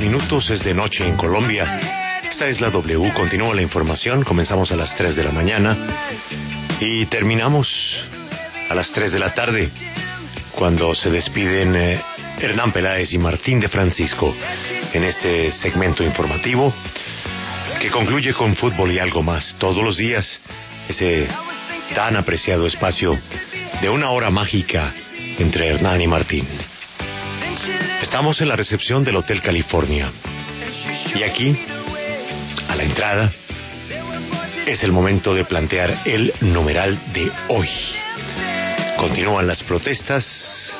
minutos, es de noche en Colombia. Esta es la W, continúa la información, comenzamos a las 3 de la mañana y terminamos a las 3 de la tarde, cuando se despiden eh, Hernán Peláez y Martín de Francisco en este segmento informativo que concluye con fútbol y algo más todos los días, ese tan apreciado espacio de una hora mágica entre Hernán y Martín. Estamos en la recepción del Hotel California y aquí, a la entrada, es el momento de plantear el numeral de hoy. Continúan las protestas.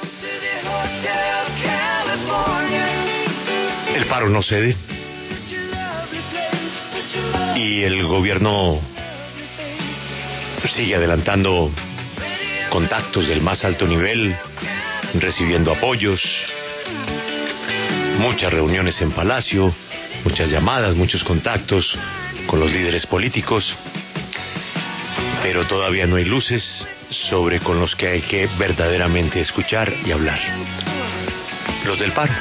El paro no cede. Y el gobierno sigue adelantando contactos del más alto nivel, recibiendo apoyos, muchas reuniones en Palacio, muchas llamadas, muchos contactos con los líderes políticos, pero todavía no hay luces sobre con los que hay que verdaderamente escuchar y hablar. Los del paro.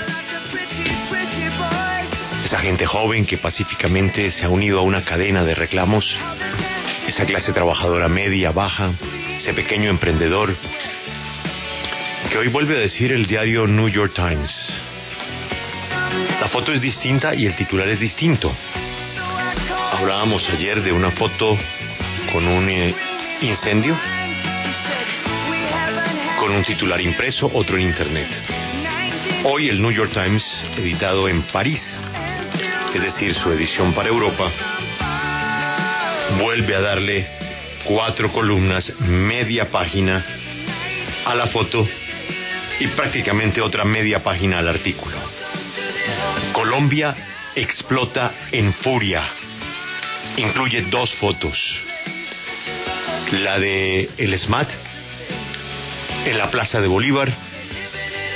Esa gente joven que pacíficamente se ha unido a una cadena de reclamos, esa clase trabajadora media, baja, ese pequeño emprendedor, que hoy vuelve a decir el diario New York Times. La foto es distinta y el titular es distinto. Hablábamos ayer de una foto con un eh, incendio, con un titular impreso, otro en internet. Hoy el New York Times, editado en París, es decir, su edición para Europa, vuelve a darle cuatro columnas, media página a la foto y prácticamente otra media página al artículo. Colombia explota en furia. Incluye dos fotos. La de el SMAT en la Plaza de Bolívar,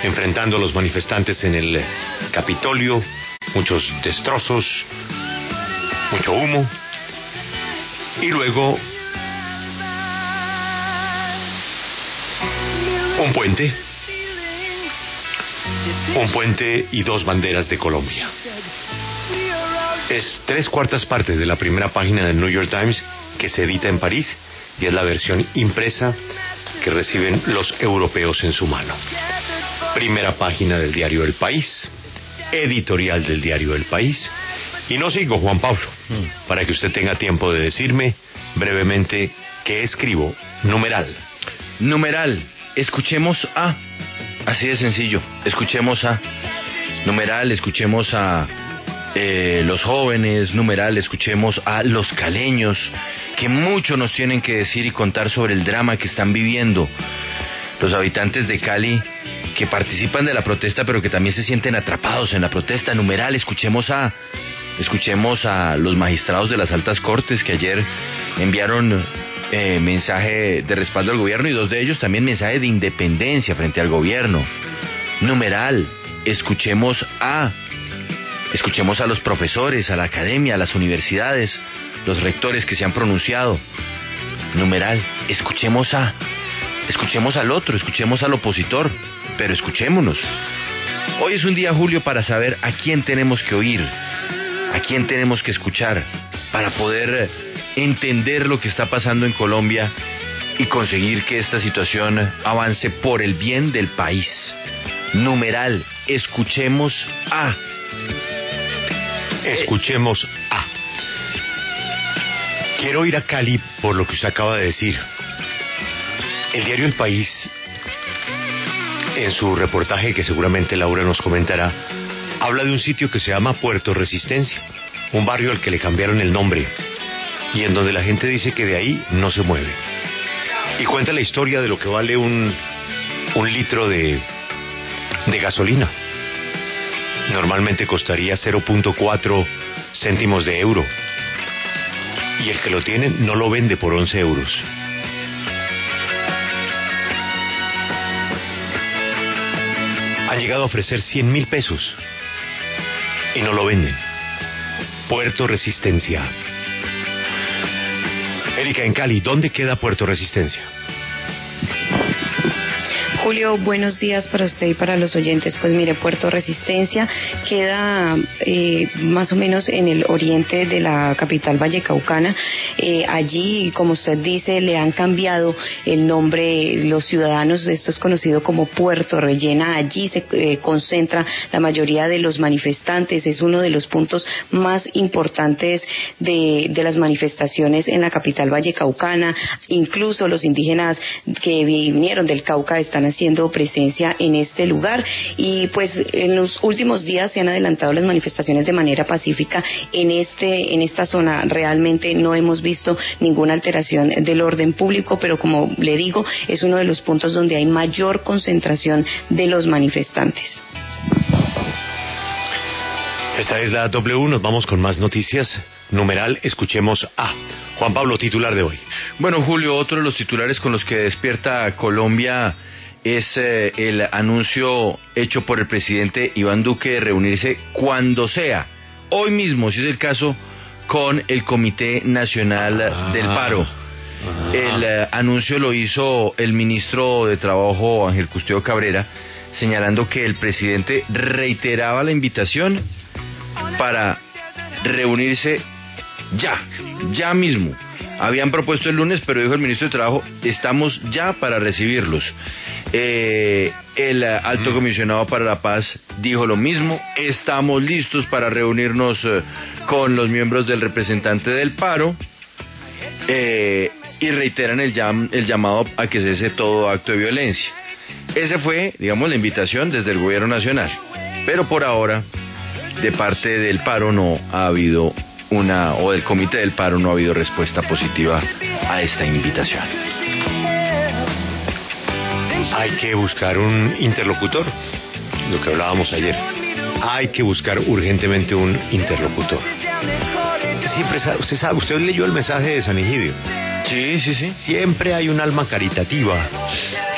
enfrentando a los manifestantes en el Capitolio, muchos destrozos, mucho humo. Y luego un puente un puente y dos banderas de Colombia. Es tres cuartas partes de la primera página del New York Times que se edita en París y es la versión impresa que reciben los europeos en su mano. Primera página del diario El País, editorial del diario El País. Y no sigo, Juan Pablo, mm. para que usted tenga tiempo de decirme brevemente qué escribo. Numeral. Numeral. Escuchemos a Así de sencillo. Escuchemos a numeral, escuchemos a eh, los jóvenes, numeral, escuchemos a los caleños, que mucho nos tienen que decir y contar sobre el drama que están viviendo los habitantes de Cali que participan de la protesta pero que también se sienten atrapados en la protesta. Numeral, escuchemos a escuchemos a los magistrados de las altas cortes que ayer enviaron eh, mensaje de respaldo al gobierno y dos de ellos también mensaje de independencia frente al gobierno. Numeral, escuchemos a, escuchemos a los profesores, a la academia, a las universidades, los rectores que se han pronunciado. Numeral, escuchemos a, escuchemos al otro, escuchemos al opositor, pero escuchémonos. Hoy es un día, Julio, para saber a quién tenemos que oír, a quién tenemos que escuchar, para poder entender lo que está pasando en Colombia y conseguir que esta situación avance por el bien del país. Numeral, escuchemos a. Escuchemos a. Quiero ir a Cali por lo que usted acaba de decir. El diario El País, en su reportaje que seguramente Laura nos comentará, habla de un sitio que se llama Puerto Resistencia, un barrio al que le cambiaron el nombre y en donde la gente dice que de ahí no se mueve. Y cuenta la historia de lo que vale un, un litro de, de gasolina. Normalmente costaría 0.4 céntimos de euro. Y el que lo tiene no lo vende por 11 euros. Han llegado a ofrecer 100 mil pesos y no lo venden. Puerto Resistencia. Erika, en Cali, ¿dónde queda Puerto Resistencia? Julio, buenos días para usted y para los oyentes. Pues mire, Puerto Resistencia queda eh, más o menos en el oriente de la capital vallecaucana. Eh, allí, como usted dice, le han cambiado el nombre los ciudadanos. Esto es conocido como Puerto Rellena. Allí se eh, concentra la mayoría de los manifestantes. Es uno de los puntos más importantes de, de las manifestaciones en la capital vallecaucana. Incluso los indígenas que vinieron del Cauca están haciendo presencia en este lugar y pues en los últimos días se han adelantado las manifestaciones de manera pacífica en este en esta zona realmente no hemos visto ninguna alteración del orden público pero como le digo es uno de los puntos donde hay mayor concentración de los manifestantes esta es la W, nos vamos con más noticias. Numeral, escuchemos a Juan Pablo, titular de hoy. Bueno, Julio, otro de los titulares con los que despierta Colombia es eh, el anuncio hecho por el presidente Iván Duque de reunirse cuando sea, hoy mismo, si es el caso, con el Comité Nacional del Paro. El eh, anuncio lo hizo el ministro de Trabajo Ángel Custodio Cabrera, señalando que el presidente reiteraba la invitación para reunirse ya, ya mismo. Habían propuesto el lunes, pero dijo el ministro de Trabajo, estamos ya para recibirlos. Eh, el alto Mm. comisionado para la paz dijo lo mismo, estamos listos para reunirnos eh, con los miembros del representante del paro eh, y reiteran el, llam- el llamado a que cese todo acto de violencia. Esa fue, digamos, la invitación desde el gobierno nacional. Pero por ahora, de parte del paro no ha habido una, o del comité del paro no ha habido respuesta positiva a esta invitación. Hay que buscar un interlocutor, lo que hablábamos ayer. Hay que buscar urgentemente un interlocutor. Siempre sabe, usted sabe, usted leyó el mensaje de San Egidio. Sí, sí, sí. Siempre hay un alma caritativa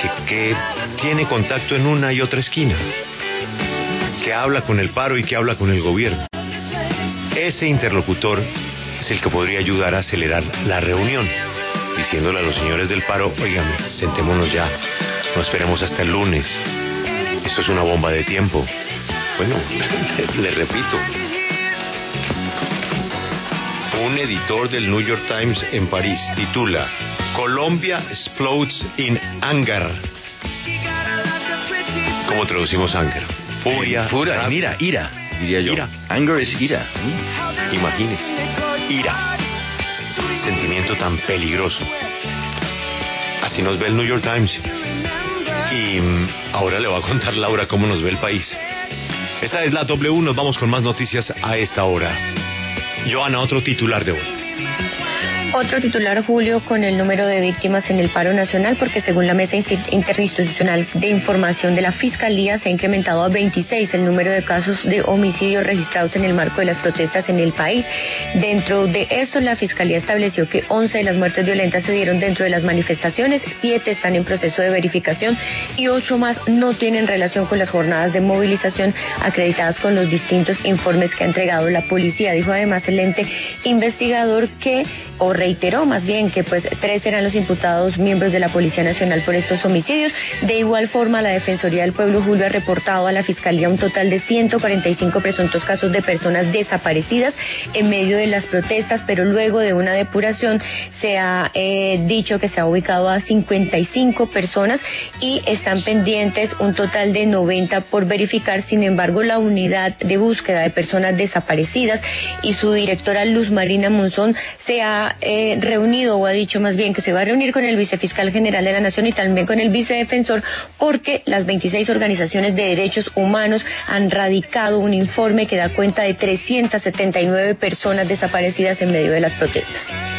que, que tiene contacto en una y otra esquina, que habla con el paro y que habla con el gobierno. Ese interlocutor es el que podría ayudar a acelerar la reunión, diciéndole a los señores del paro, oígame, sentémonos ya, no esperemos hasta el lunes. Esto es una bomba de tiempo. Bueno, le repito, un editor del New York Times en París titula Colombia explodes in anger. ¿Cómo traducimos anger? Furia. Furia, rabia. ira, ira, diría yo. Ira. Anger es ira. Imagínese. Ira. Sentimiento tan peligroso. Así nos ve el New York Times. Y mm, ahora le va a contar Laura cómo nos ve el país. Esta es la W, nos vamos con más noticias a esta hora. Joana, otro titular de hoy. Otro titular, Julio, con el número de víctimas en el paro nacional, porque según la Mesa Insti- Interinstitucional de Información de la Fiscalía, se ha incrementado a 26 el número de casos de homicidios registrados en el marco de las protestas en el país. Dentro de esto, la Fiscalía estableció que 11 de las muertes violentas se dieron dentro de las manifestaciones, 7 están en proceso de verificación y 8 más no tienen relación con las jornadas de movilización acreditadas con los distintos informes que ha entregado la policía. Dijo además el ente investigador que o reiteró más bien que pues tres eran los imputados miembros de la Policía Nacional por estos homicidios. De igual forma, la Defensoría del Pueblo Julio ha reportado a la Fiscalía un total de 145 presuntos casos de personas desaparecidas en medio de las protestas, pero luego de una depuración se ha eh, dicho que se ha ubicado a 55 personas y están pendientes un total de 90 por verificar. Sin embargo, la unidad de búsqueda de personas desaparecidas y su directora Luz Marina Monzón se ha eh, reunido o ha dicho más bien que se va a reunir con el vicefiscal general de la Nación y también con el vicedefensor porque las 26 organizaciones de derechos humanos han radicado un informe que da cuenta de 379 personas desaparecidas en medio de las protestas.